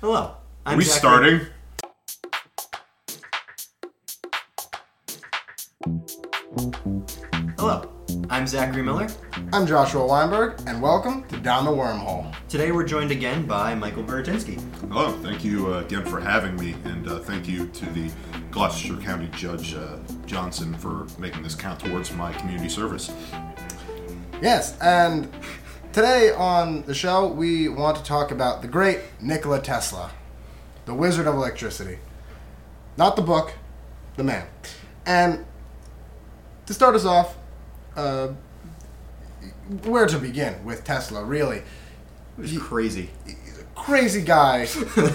Hello. I'm Are we Zachary- starting? Hello. I'm Zachary Miller. I'm Joshua Weinberg, and welcome to Down the Wormhole. Today we're joined again by Michael Buratynski. Hello, thank you uh, again for having me, and uh, thank you to the Gloucester County Judge uh, Johnson for making this count towards my community service. Yes, and today on the show, we want to talk about the great Nikola Tesla, the wizard of electricity. Not the book, the man. And to start us off, uh, where to begin with Tesla, really? He's crazy. He's a crazy guy.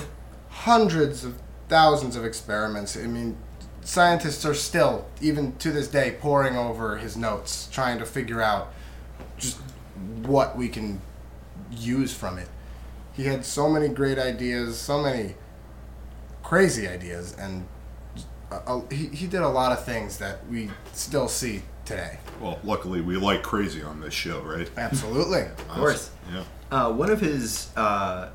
Hundreds of thousands of experiments. I mean, scientists are still, even to this day, poring over his notes, trying to figure out just what we can use from it. He had so many great ideas, so many crazy ideas, and uh, uh, he, he did a lot of things that we still see today. Well, luckily we like crazy on this show, right? Absolutely. Of course. Yeah. Uh, one of his uh,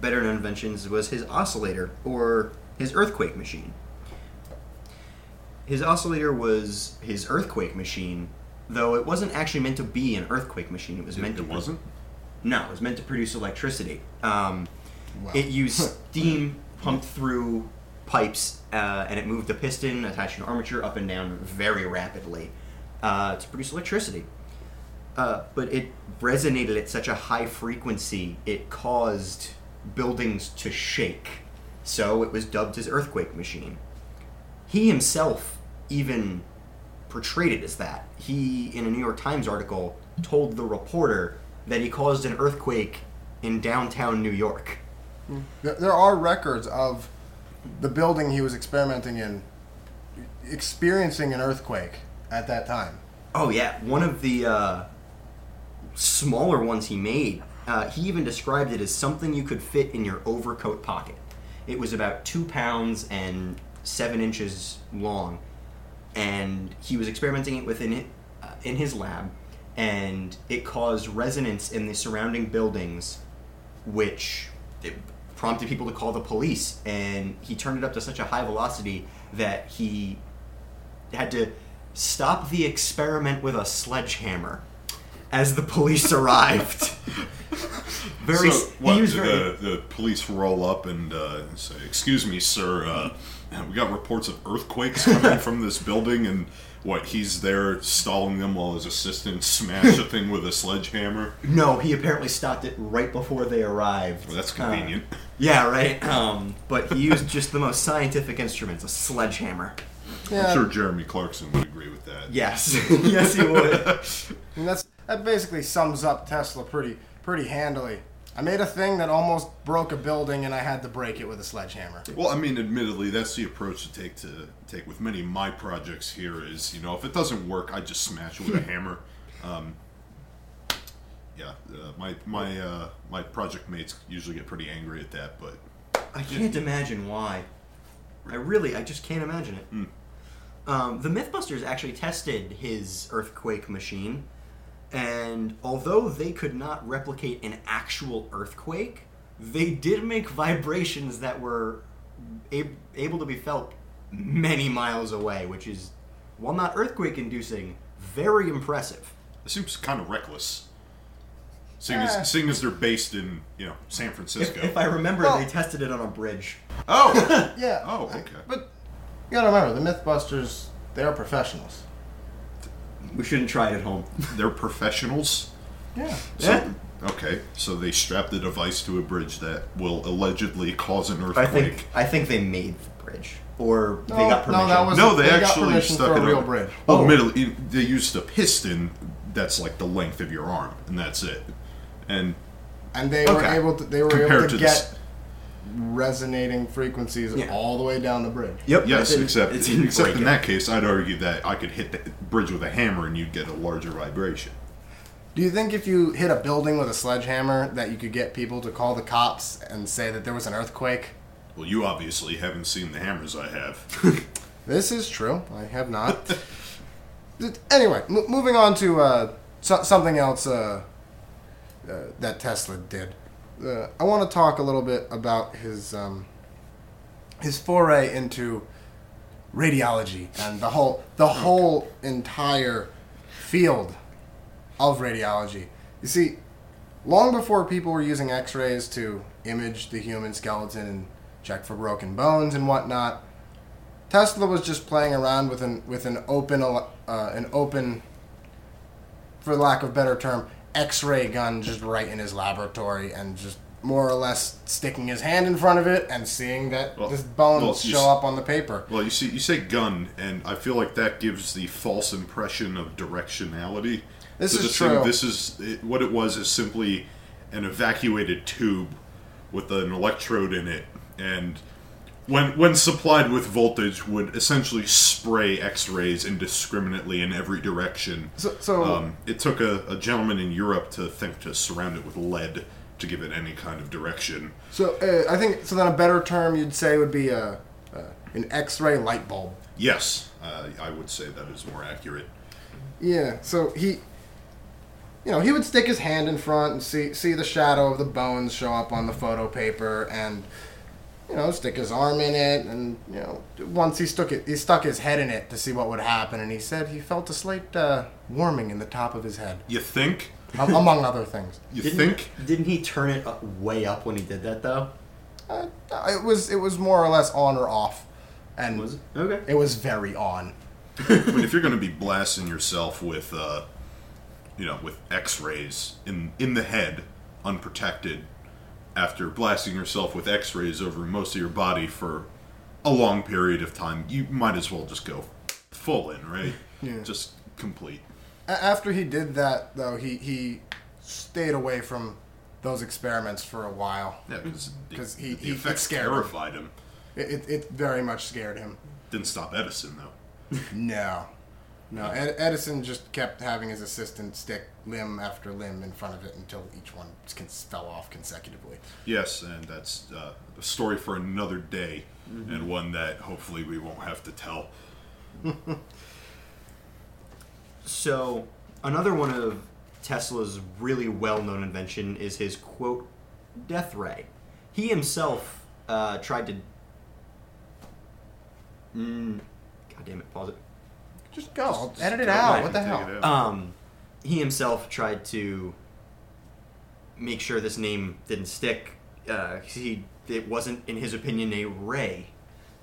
better known inventions was his oscillator, or his earthquake machine. His oscillator was his earthquake machine, though it wasn't actually meant to be an earthquake machine. It was meant to it wasn't. No, it was meant to produce electricity. Um, Wow. It used steam pumped through pipes, uh, and it moved a piston attached to an armature up and down very rapidly uh, to produce electricity. Uh, but it resonated at such a high frequency, it caused buildings to shake. So it was dubbed his earthquake machine. He himself even portrayed it as that. He, in a New York Times article, told the reporter that he caused an earthquake in downtown New York. There are records of the building he was experimenting in experiencing an earthquake at that time. Oh yeah, one of the uh, smaller ones he made. Uh, he even described it as something you could fit in your overcoat pocket. It was about two pounds and seven inches long, and he was experimenting it within it uh, in his lab, and it caused resonance in the surrounding buildings, which it prompted people to call the police. And he turned it up to such a high velocity that he had to stop the experiment with a sledgehammer as the police arrived. very. So, what, the, the police roll up and uh, say, "Excuse me, sir. Uh, we got reports of earthquakes coming from this building, and what? He's there stalling them while his assistant smashed a thing with a sledgehammer. No, he apparently stopped it right before they arrived. Well, that's Uh, convenient. yeah, right. Um, but he used just the most scientific instruments, a sledgehammer. Yeah, I'm sure Jeremy Clarkson would agree with that. Yes, yes, he would. and that's that basically sums up Tesla pretty pretty handily. I made a thing that almost broke a building, and I had to break it with a sledgehammer. Well, I mean, admittedly, that's the approach to take to take with many of my projects. Here is, you know, if it doesn't work, I just smash it with a hammer. Um, yeah, uh, my my uh, my project mates usually get pretty angry at that, but I can't imagine why. I really, I just can't imagine it. Um, the MythBusters actually tested his earthquake machine, and although they could not replicate an actual earthquake, they did make vibrations that were ab- able to be felt many miles away, which is, while not earthquake-inducing, very impressive. it seems kind of reckless. Seeing as, seeing as they're based in you know San If, Francisco. if I remember, Well- they tested it on a bridge. oh, Yeah. Oh, okay. But you gotta remember, the MythBusters, they are professionals. We shouldn't try it at home. they're professionals. Yeah. So, Yeah. Okay, so they strapped the device to a bridge that will allegedly cause an earthquake. I earthquake. think I think they made the bridge, or they No, got no, permission. that was- No, they, They actually stuck for a it real on- bridge. Oh, Oh. admittedly, they used a piston that's like the length of your arm, and that's it. And And they were able to they were Compared able to to this- get resonating frequencies Yeah. all the way down the bridge. Yep. yes, it's in- except it's in except in break-in. that case, I'd argue that I could hit the bridge with a hammer and you'd get a larger vibration. Do you think if you hit a building with a sledgehammer that you could get people to call the cops and say that there was an earthquake? Well, you obviously haven't seen the hammers I have. This is true. I have not. anyway, m- moving on to uh, so- something else uh, uh, that Tesla did. I want to talk a little bit about his um, his foray into radiology and the whole the whole entire field of radiology. You see, long before people were using X-rays to image the human skeleton and check for broken bones and whatnot, Tesla was just playing around with an with an open uh, an open, for lack of better term, X-ray gun just right in his laboratory and just more or less sticking his hand in front of it and seeing that Well- the bones well, show s- up on the paper. Well, you see, you say gun, and I feel like that gives the false impression of directionality. This So is this thing- true. this is it, what it was is simply an evacuated tube with an electrode in it, and when when supplied with voltage, would essentially spray X-rays indiscriminately in every direction. So, so Um, it took a, a gentleman in Europe to think to surround it with lead to give it any kind of direction. So uh, I think so. Then a better term you'd say would be a, uh, an X-ray light bulb. Yes, uh, I would say that is more accurate. Yeah. So he, you know, he would stick his hand in front and see see the shadow of the bones show up on the photo paper, and you know, stick his arm in it, and you know, once he stuck it, he stuck his head in it to see what would happen, and he said he felt a slight uh, warming in the top of his head, You think? am- among other things. You Didn't, think? Didn't he turn it up, way up when he did that though? Uh, it was it was more or less on or off, and Was it? Okay. it was very on. I mean, if you're going to be blasting yourself with, uh, you know, with X-rays in in the head, unprotected, after blasting yourself with X-rays over most of your body for a long period of time, you might as well just go full in, right? Yeah. Just complete. After he did that, though, he he stayed away from those experiments for a while. Yeah, because he- the he- it scared him. terrified him. It, it, it very much scared him. Didn't stop Edison though. No, no. Ed, Edison just kept having his assistant stick limb after limb in front of it until each one con- fell off consecutively. Yes, and that's uh, a story for another day, and one that hopefully we won't have to tell. So, another one of Tesla's really well-known invention is his quote death ray. He himself uh, tried to. Mm, God damn it! Pause it. Just go. I'll Just edit it go out. What the hell? Um, he himself tried to make sure this name didn't stick. Uh, he it wasn't, in his opinion, a ray.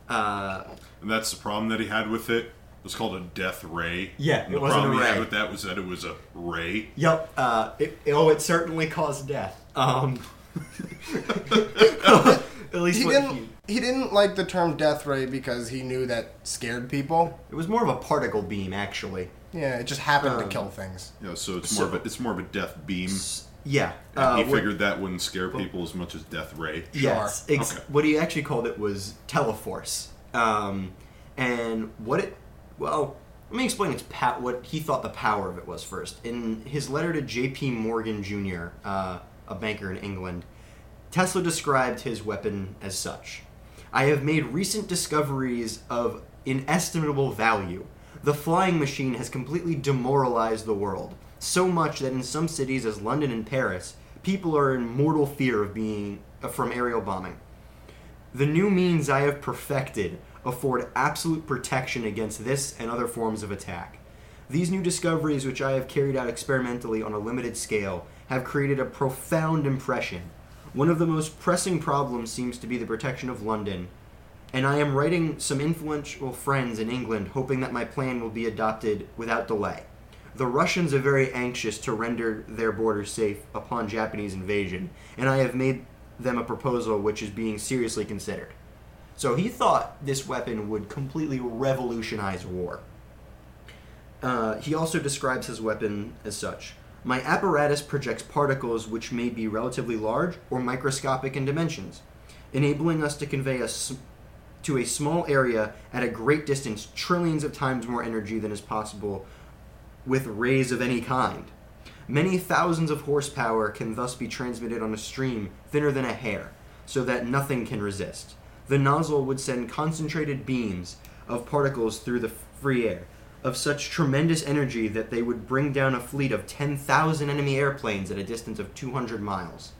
Uh, And that's the problem that he had with it. It was called a death ray. Yeah, And it the wasn't problem a he had with that was that it was a ray. Yep. Uh, it, oh, it certainly caused death. Um, at least He what didn't. he- He didn't like the term death ray because he knew that scared people. it was more of a particle beam, actually. Yeah, it just happened to Um, kill things. Yeah, so it's So- more of a it's more of a death beam. S- Yeah. And Uh, he figured that wouldn't scare people as much as death ray. Yes. Ex- Okay. What he actually called it was teleforce. Um, and what it, well, let me explain its pa- what he thought the power of it was first. In his letter to J.P. Morgan Jr., uh, a banker in England, Tesla described his weapon as such. I have made recent discoveries of inestimable value. The flying machine has completely demoralized the world, so much that in some cities as London and Paris, people are in mortal fear of being uh, from aerial bombing. The new means I have perfected afford absolute protection against this and other forms of attack. These new discoveries, which I have carried out experimentally on a limited scale, have created a profound impression. One of the most pressing problems seems to be the protection of London, and I am writing some influential friends in England hoping that my plan will be adopted without delay. The Russians are very anxious to render their borders safe upon Japanese invasion, and I have made them a proposal which is being seriously considered. So he thought this weapon would completely revolutionize war. Uh, he also describes his weapon as such. My apparatus projects particles which may be relatively large or microscopic in dimensions, enabling us to convey a s- to a small area at a great distance trillions of times more energy than is possible with rays of any kind. Many thousands of horsepower can thus be transmitted on a stream thinner than a hair, so that nothing can resist. The nozzle would send concentrated beams of particles through the free air, of such tremendous energy that they would bring down a fleet of 10,000 enemy airplanes at a distance of 200 miles.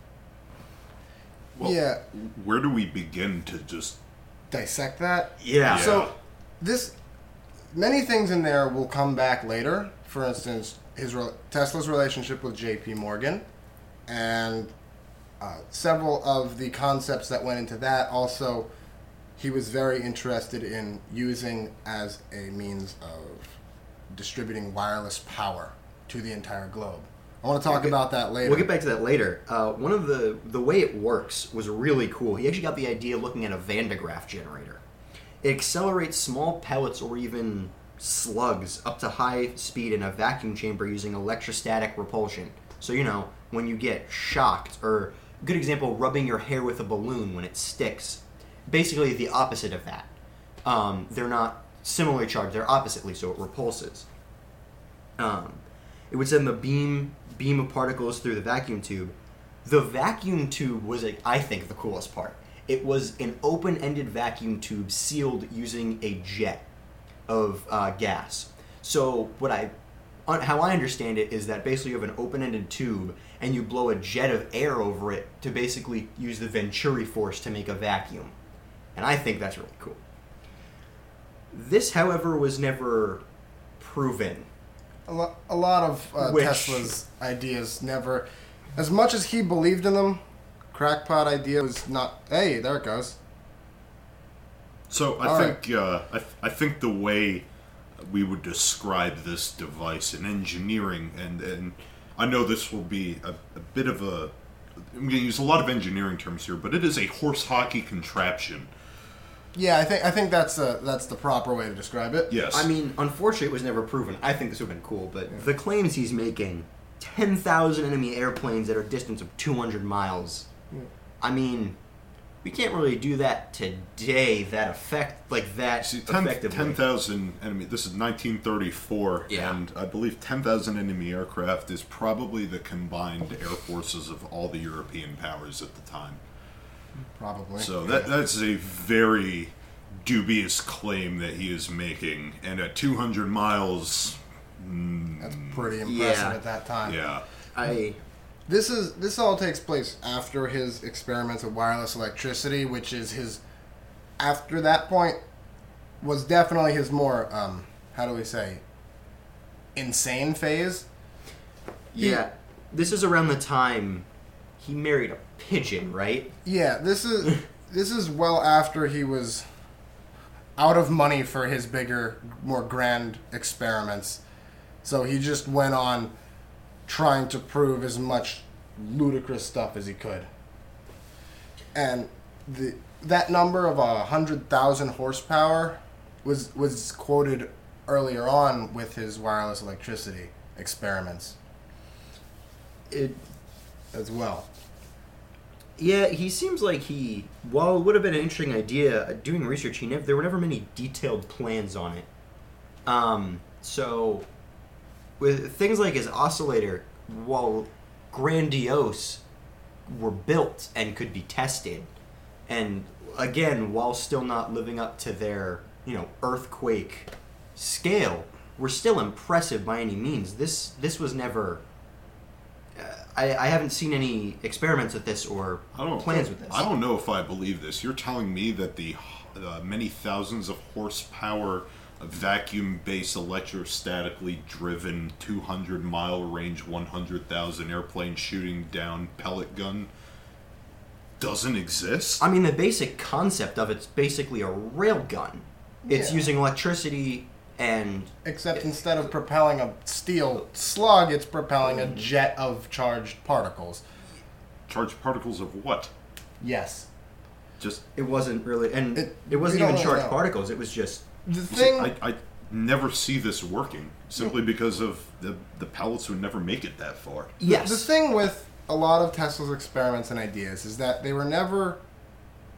Well, Yeah. Where do we begin to just? Dissect that. Yeah. Yeah. So this many things in there will come back later. For instance, his re- Tesla's relationship with J.P. Morgan, and uh, several of the concepts that went into that. Also, he was very interested in using as a means of distributing wireless power to the entire globe. I want to talk Okay. about that later. We'll get back to that later. Uh, one of the the way it works was really cool. He actually got the idea looking at a Van de Graaff generator. It accelerates small pellets or even slugs up to high speed in a vacuum chamber using electrostatic repulsion. So you know when you get shocked, or good example, rubbing your hair with a balloon when it sticks. Basically, the opposite of that. Um, they're not similarly charged; they're oppositely, so it repulses. Um, it would send the beam beam of particles through the vacuum tube. The vacuum tube was, I think, the coolest part. It was an open-ended vacuum tube sealed using a jet of uh, gas. So what I, how I understand it is that basically you have an open-ended tube and you blow a jet of air over it to basically use the Venturi force to make a vacuum, and I think that's really cool. This, however, was never proven. A, lo- a lot of uh, Which- Tesla's ideas never, as much as he believed in them, crackpot idea was not. Hey, there it goes. So I All think uh, I, th- I think the way we would describe this device in engineering, and and I know this will be a, a bit of a I'm going to use a lot of engineering terms here, but it is a horse hockey contraption. Yeah, I think I think that's uh that's the proper way to describe it. Yes, I mean, unfortunately, it was never proven. I think this would have been cool, but the claims he's making 10,000 enemy airplanes at a distance of 200 miles. I mean, we can't really do that today, that effect, like that See, 10 effectively. 10,000 enemy. This is 1934, Yeah. and I believe 10,000 enemy aircraft is probably the combined air forces of all the European powers at the time. Probably. So that that's a very dubious claim that he is making, and at 200 miles, that's pretty impressive Yeah. at that time. yeah, I, This is this all takes place after his experiments with wireless electricity, which is his. After that point, was definitely his more um, how do we say, insane phase. yeah, this is around the time he married a pigeon, right? Yeah, this is this is well after he was out of money for his bigger, more grand experiments. So he just went on trying to prove as much ludicrous stuff as he could. And the that number of a hundred thousand horsepower was was quoted earlier on with his wireless electricity experiments It, as well. Yeah, he seems like he. While it would have been an interesting idea, uh, doing research, he never there were never many detailed plans on it. Um, so, with things like his oscillator, while grandiose, were built and could be tested, and again, while still not living up to their you know earthquake scale, were still impressive by any means. This this was never. I, I haven't seen any experiments with this or I don't plans with this. I don't know if I believe this. You're telling me that the uh, many thousands of horsepower vacuum-based electrostatically driven 200 mile range 100,000 airplane shooting down pellet gun doesn't exist? I mean, the basic concept of it's basically a rail gun. It's Yeah. using electricity and Except instead of propelling a steel slug, it's propelling a jet of charged particles. Charged particles of what? Yes. Just it wasn't really and It- it, wasn't we don't even really charged know. particles. It was just The See, thing. I, I never see this working simply because of the the pellets would never make it that far. yes. The thing with a lot of Tesla's experiments and ideas is that they were never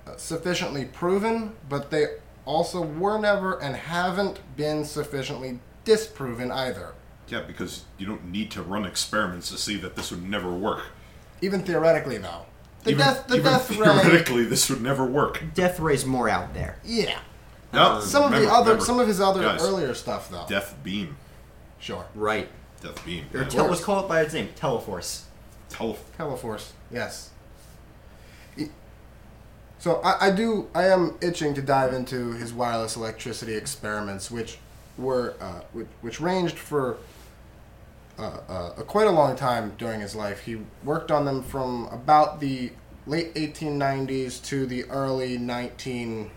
uh, sufficiently proven, but they also were never and haven't been sufficiently disproven either. Yeah, because you don't need to run experiments to see that this would never work. Even theoretically, though, the even, death the even death ray. theoretically, this would never work. Death Ray's more out there. Yeah. No, Some of the other remember, some of his other guys, earlier stuff, though. Death beam, Sure. Right. death beam. Or Yeah. tel- let's call it by its name, Teleforce. Tele- Teleforce. Yes. So I, I do I am itching to dive into his wireless electricity experiments, which were uh, which, which ranged for uh, uh, a quite a long time during his life. He worked on them from about the late 1890s to the early 19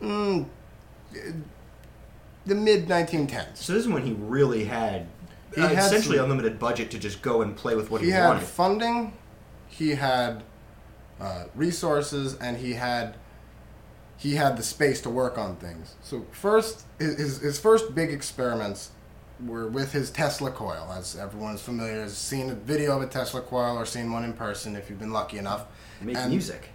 mm, the mid 1910s. So this is when he really had, He had essentially some- unlimited budget to just go and play with what he, he had wanted. funding, he had uh, resources, and he had he had the space to work on things. So first, his his first big experiments were with his Tesla coil, as everyone is familiar, has seen a video of a Tesla coil or seen one in person if you've been lucky enough. Make And- music.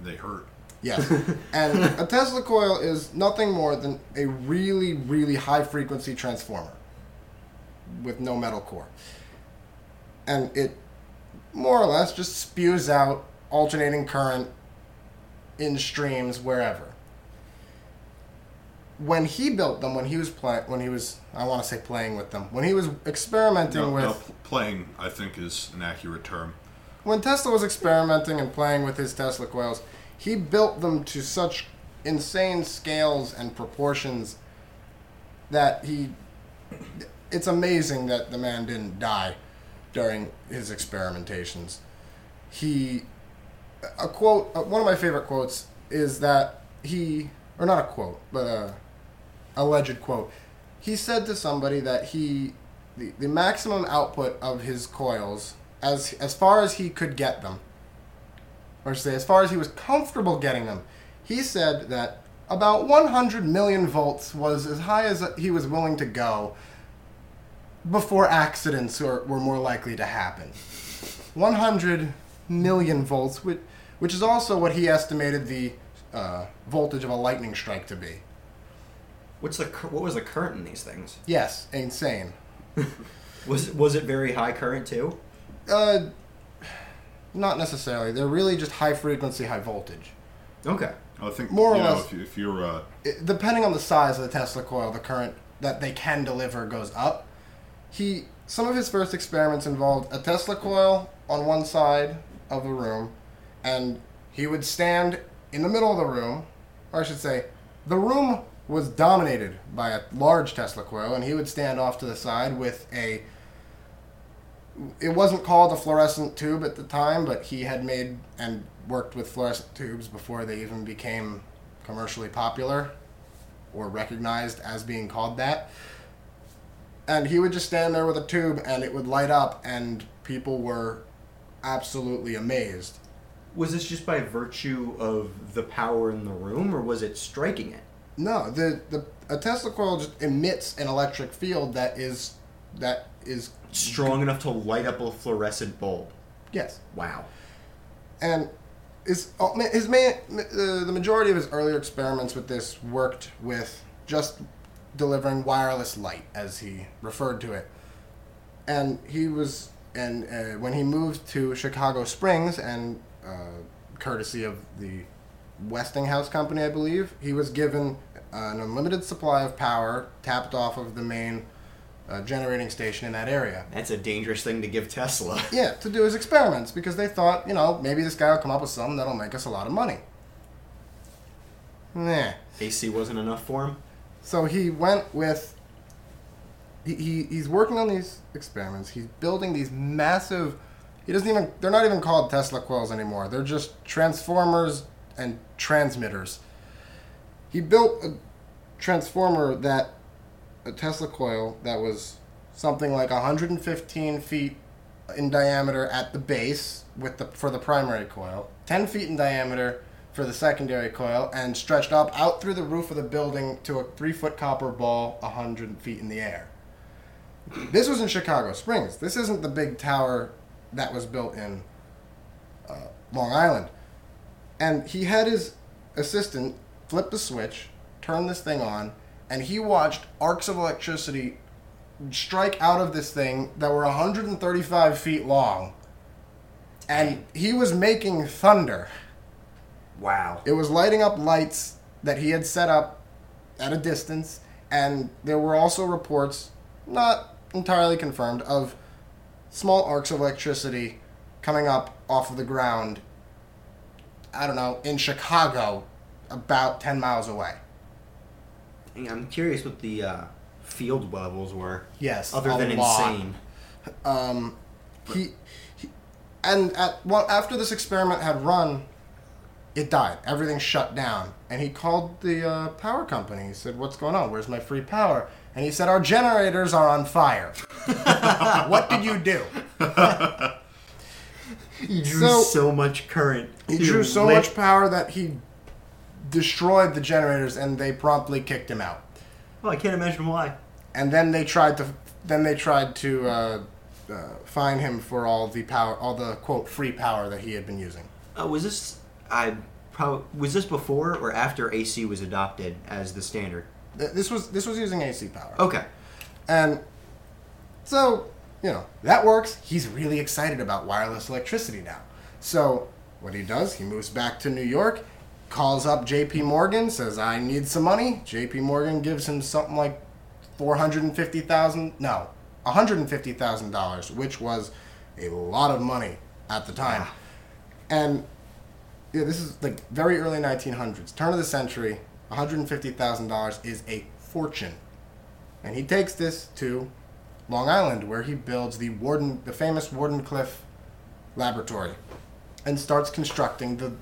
They hurt. Yes. and a Tesla coil is nothing more than a really, really high frequency transformer with no metal core. And it more or less just spews out alternating current in streams wherever. When he built them, when he was playing, when he was, I want to say playing with them, when he was experimenting No, with no, playing, I think, is an accurate term. when Tesla was experimenting and playing with his Tesla coils, he built them to such insane scales and proportions that he. It's amazing that the man didn't die during his experimentations. He. A quote, uh, one of my favorite quotes is that he. Or not a quote, but a alleged quote. He said to somebody that he. The, the maximum output of his coils as as far as he could get them, or say as far as he was comfortable getting them, he said that about 100 million volts was as high as he was willing to go before accidents were, were more likely to happen. 100 million volts, which, which is also what he estimated the uh, voltage of a lightning strike to be. What's the cur- what was the current in these things? Yes, insane. Was was it very high current too? Uh, not necessarily. They're really just high frequency, high voltage. Okay. I think More or you know, less. if, you, if you're uh, it, depending on the size of the Tesla coil, the current that they can deliver goes up. He some of his first experiments involved a Tesla coil on one side of the room, and he would stand in the middle of the room, or I should say, the room was dominated by a large Tesla coil, and he would stand off to the side with a. It wasn't called a fluorescent tube at the time, but he had made and worked with fluorescent tubes before they even became commercially popular or recognized as being called that. And he would just stand there with a tube and it would light up, and people were absolutely amazed. Was this just by virtue of the power in the room, or was it striking it? No, the, the a Tesla coil just emits an electric field that is that is Strong enough to light up a fluorescent bulb. yes, Wow. and his oh, his main uh, the majority of his earlier experiments with this worked with just delivering wireless light, as he referred to it, and he was and uh, when he moved to Chicago Springs and uh, courtesy of the Westinghouse Company, I believe, he was given an unlimited supply of power tapped off of the main uh, generating station in that area. That's a dangerous thing to give Tesla. Yeah, to do his experiments because they thought, you know, maybe this guy will come up with something that'll make us a lot of money. Nah. AC wasn't enough for him. So he went with. He, he he's working on these experiments. He's building these massive. He doesn't even. They're not even called Tesla coils anymore. They're just transformers and transmitters. He built a transformer that a Tesla coil that was something like 115 feet in diameter at the base with the for the primary coil, 10 feet in diameter for the secondary coil, and stretched up out through the roof of the building to a three foot copper ball 100 feet in the air. This was in Chicago Springs. This isn't the big tower that was built in uh, Long Island. And he had his assistant flip the switch, turn this thing on, and he watched arcs of electricity strike out of this thing that were 135 feet long. And he was making thunder. Wow. It was lighting up lights that he had set up at a distance, and there were also reports, not entirely confirmed, of small arcs of electricity coming up off of the ground I don't know, in Chicago, about 10 miles away. I'm curious what the uh, field levels were. Yes, Other than lot. insane. Um, he, he, and at well, after this experiment had run, it died. Everything shut down, and he called the uh, power company. He said, "What's going on? Where's my free power?" And he said, "Our generators are on fire." what did you do? He drew So- so, much current. He drew so lit- much power that he destroyed the generators, and they promptly kicked him out. Well, I can't imagine why. And then they tried to, then they tried to uh, uh, fine him for all the power, all the quote free power that he had been using. Uh, was this I probably was this before or after AC was adopted as the standard? Th- This was this was using AC power. Okay. And so, you know, that works. He's really excited about wireless electricity now. So, what he does, he moves back to New York, calls up JP Morgan, says, I need some money. JP Morgan gives him something like 450000 no, $150,000, which was a lot of money at the time. And yeah, this is like very early 1900s, turn of the century. $150,000 is a fortune. And he takes this to Long Island, where he builds the Warden, the famous Wardenclyffe Laboratory, and starts constructing the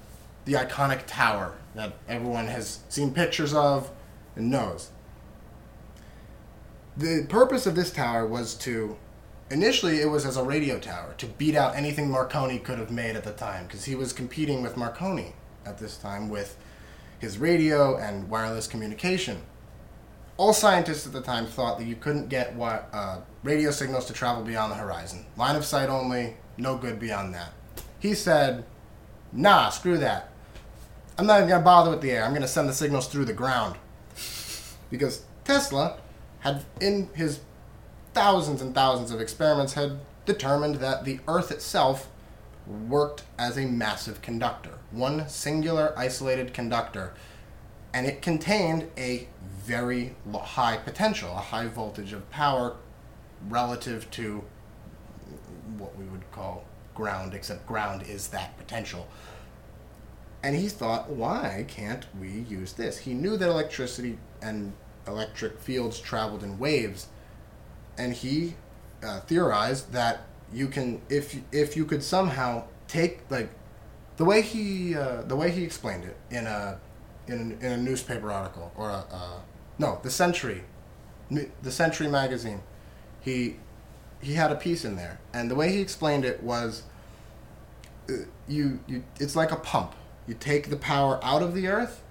the iconic tower that everyone has seen pictures of and knows. The purpose of this tower was to initially it was as a radio tower to beat out anything Marconi could have made at the time because he was competing with Marconi at this time with his radio and wireless communication all scientists at the time thought that you couldn't get wi- uh, radio signals to travel beyond the horizon. Line of sight only, no good beyond that. He said, nah, screw that. I'm not even going to bother with the air. I'm going to send the signals through the ground. Because Tesla had, in his thousands and thousands of experiments, had determined that the Earth itself worked as a massive conductor. One singular isolated conductor and it contained a very high potential, a high voltage of power relative to what we would call ground, except ground is that potential. And he thought, why can't we use this? He knew that electricity and electric fields traveled in waves, and he uh, theorized that you can, if if you could somehow take like the way he uh, the way he explained it in a in in a newspaper article or a no the Century, the Century magazine. He he had a piece in there, and the way he explained it was, uh, you you it's like a pump. You take the power out of the earth,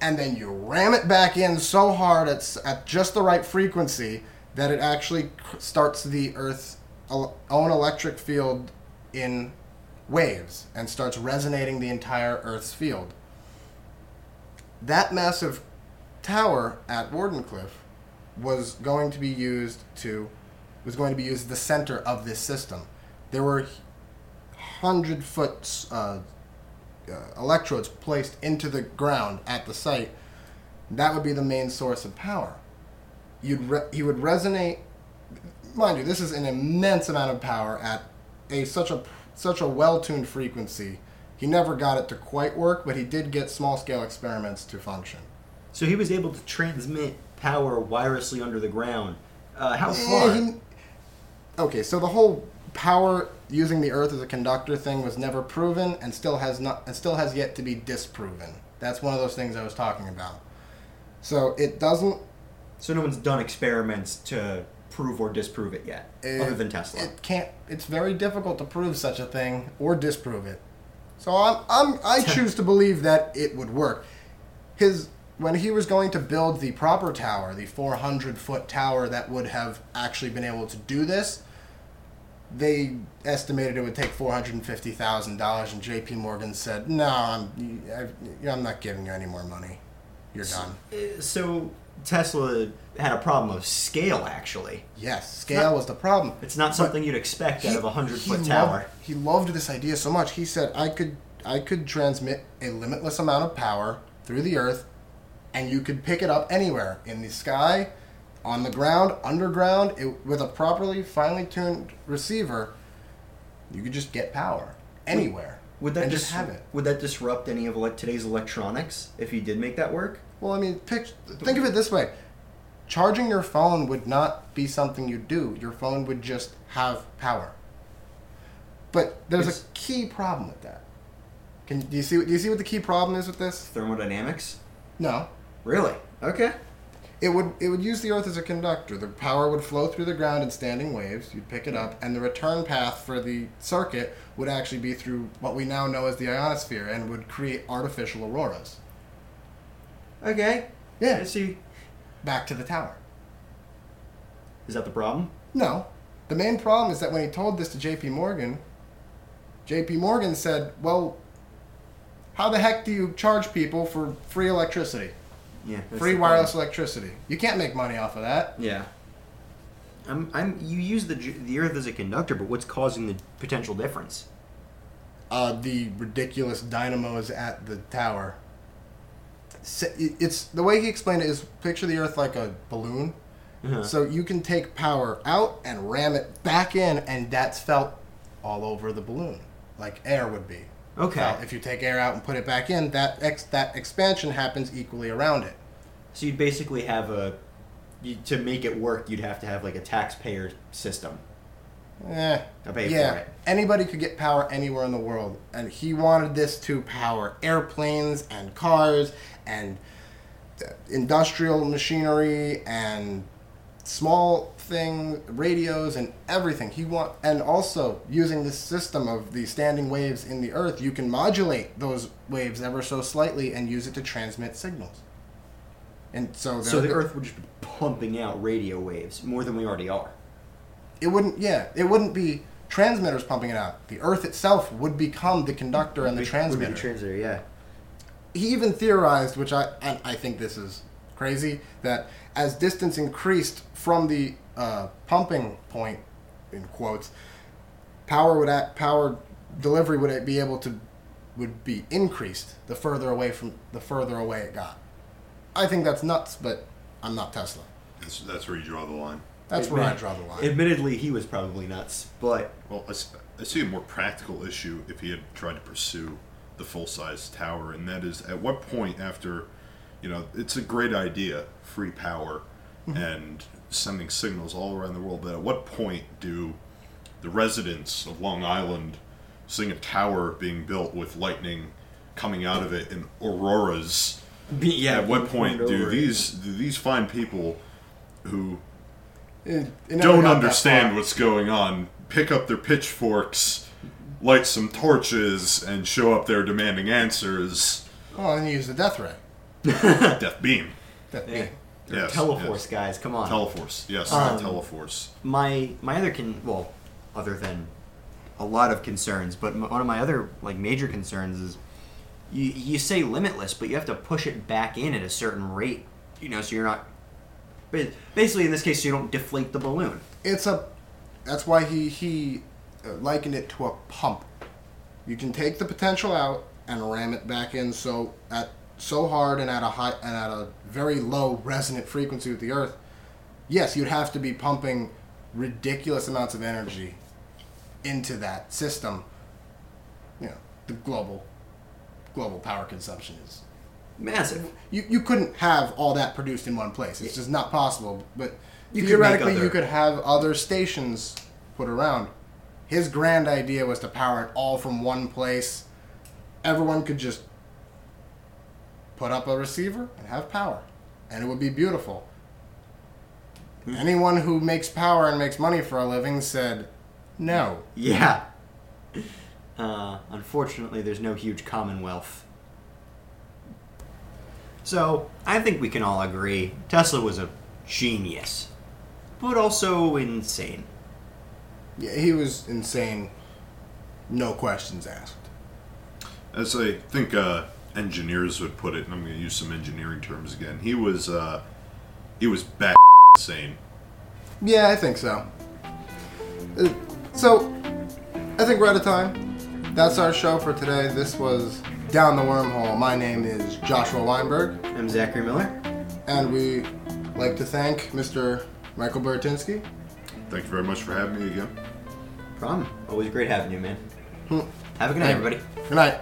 and then you ram it back in so hard at at just the right frequency that it actually starts the Earth's own electric field in waves and starts resonating the entire Earth's field that massive tower at Wardenclyffe was going to be used to was going to be used as the center of this system. There were hundred foot uh, uh, electrodes placed into the ground at the site. That would be the main source of power. You'd re- he would resonate. Mind you, this is an immense amount of power at a such a such a well-tuned frequency. He never got it to quite work, but he did get small-scale experiments to function. So he was able to transmit power wirelessly under the ground. Uh, how Eh, far? he- okay, so the whole power using the Earth as a conductor thing was never proven, and still has not, and still has yet to be disproven. That's one of those things I was talking about. So it doesn't. So no one's done experiments to prove or disprove it yet, it- other than Tesla. It can't. It's very difficult to prove such a thing or disprove it. So I'm, I'm I choose to believe that it would work. His when he was going to build the proper tower, the 400 foot tower that would have actually been able to do this, they estimated it would take four hundred and fifty thousand dollars, and J.P. Morgan said, "No, I'm I, I'm not giving you any more money. You're done." Uh, so Tesla had a problem of scale. Actually, Yes, scale was the problem. it's not something you'd expect out of a hundred foot tower. Loved, he loved this idea so much. He said, "I could, I could transmit a limitless amount of power through the earth, and you could pick it up anywhere in the sky, on the ground, underground, it, with a properly finely tuned receiver. You could just get power anywhere." Would that dis- just have it. Would that disrupt any of ele- today's electronics if he did make that work? Well, I mean, think of it this way: charging your phone would not be something you do. Your phone would just have power. But there's It's- a key problem with that. Can do you see? Do you see what the key problem is with this? Thermodynamics? No, Really? Okay. it would it would use the Earth as a conductor. The power would flow through the ground in standing waves. You'd pick it up, and the return path for the circuit would actually be through what we now know as the ionosphere, and would create artificial auroras. Okay. Yeah. I see. Back to the tower. Is that the problem? No. The main problem is that when he told this to JP Morgan, JP Morgan said, Well, how the heck do you charge people for free electricity? Yeah. free wireless problem. electricity. You can't make money off of that. Yeah. I'm, I'm, you use the, the Earth as a conductor, but what's causing the potential difference? Uh, the ridiculous dynamos at the tower. It's the way he explained it is picture the Earth like a balloon. Uh-huh. So you can take power out and ram it back in, and that's felt all over the balloon, like air would be. Okay. If you take air out and put it back in, that ex- that expansion happens equally around it. So you'd basically have a, you, to make it work, you'd have to have like a taxpayer system. Eh. I'll pay yeah. for it. Anybody could get power anywhere in the world, and he wanted this to power airplanes and cars and uh, industrial machinery and small thing radios and everything he want and also using this system of the standing waves in the earth you can modulate those waves ever so slightly and use it to transmit signals and so, So the Earth would just be pumping out radio waves more than we already are. It wouldn't yeah it wouldn't be transmitters pumping it out the earth itself would become the conductor and the Would be transmitter the transmitter, yeah. he even theorized which i and i think this is crazy that as distance increased from the uh, pumping point in quotes power would act, power delivery would be able to would be increased the further away from the further away it got i think that's nuts but i'm not tesla That's, that's where you draw the line. That's where i draw the line Admittedly, he was probably nuts, but Well, I, s- I see a more practical issue if he had tried to pursue the full size tower, and that is at what point after, you know, it's a great idea, free power, mm-hmm. and sending signals all around the world, but at what point do the residents of Long Island seeing a tower being built with lightning coming out of it and auroras? yeah. at what point do over. these do these fine people who It- it don't understand what's going on pick up their pitchforks, light some torches, and show up there demanding answers. oh and use the death ray Death beam. Death beam. Yeah. Yes, Teleforce yes. guys, come on. Teleforce. Yes, Um, Teleforce. my my other con well, other than a lot of concerns, but m- one of my other like major concerns is you you say limitless, but you have to push it back in at a certain rate, you know, so you're not. Basically, in this case, you don't deflate the balloon. it's a that's why he he uh, likened it to a pump. You can take the potential out and ram it back in so at so hard and at a high and at a very low resonant frequency with the earth. Yes you'd have to be pumping ridiculous amounts of energy into that system. You know the global global power consumption is Massive. you, you couldn't have all that produced in one place. It's just not possible. But You theoretically, other- you could have other stations put around. His grand idea was to power it all from one place. Everyone could just put up a receiver and have power, and it would be beautiful. Hmm. Anyone who makes power and makes money for a living said, "No." Yeah. Uh, unfortunately, there's no huge commonwealth. So, I think we can all agree Tesla was a genius, but also insane. Yeah, he was insane. No questions asked. As I think uh, engineers would put it, and I'm going to use some engineering terms again. He was uh, he was back insane. Yeah, I think so. Uh, So, I think we're out of time. That's our show for today. This was Down the Wormhole. My name is Joshua Weinberg, I'm Zachary Miller. and we like to thank Mr. Michael Buratynski. Thank you very much for having me again. Problem. Always great having you, man. Hmm. Have a good night, everybody. Good night.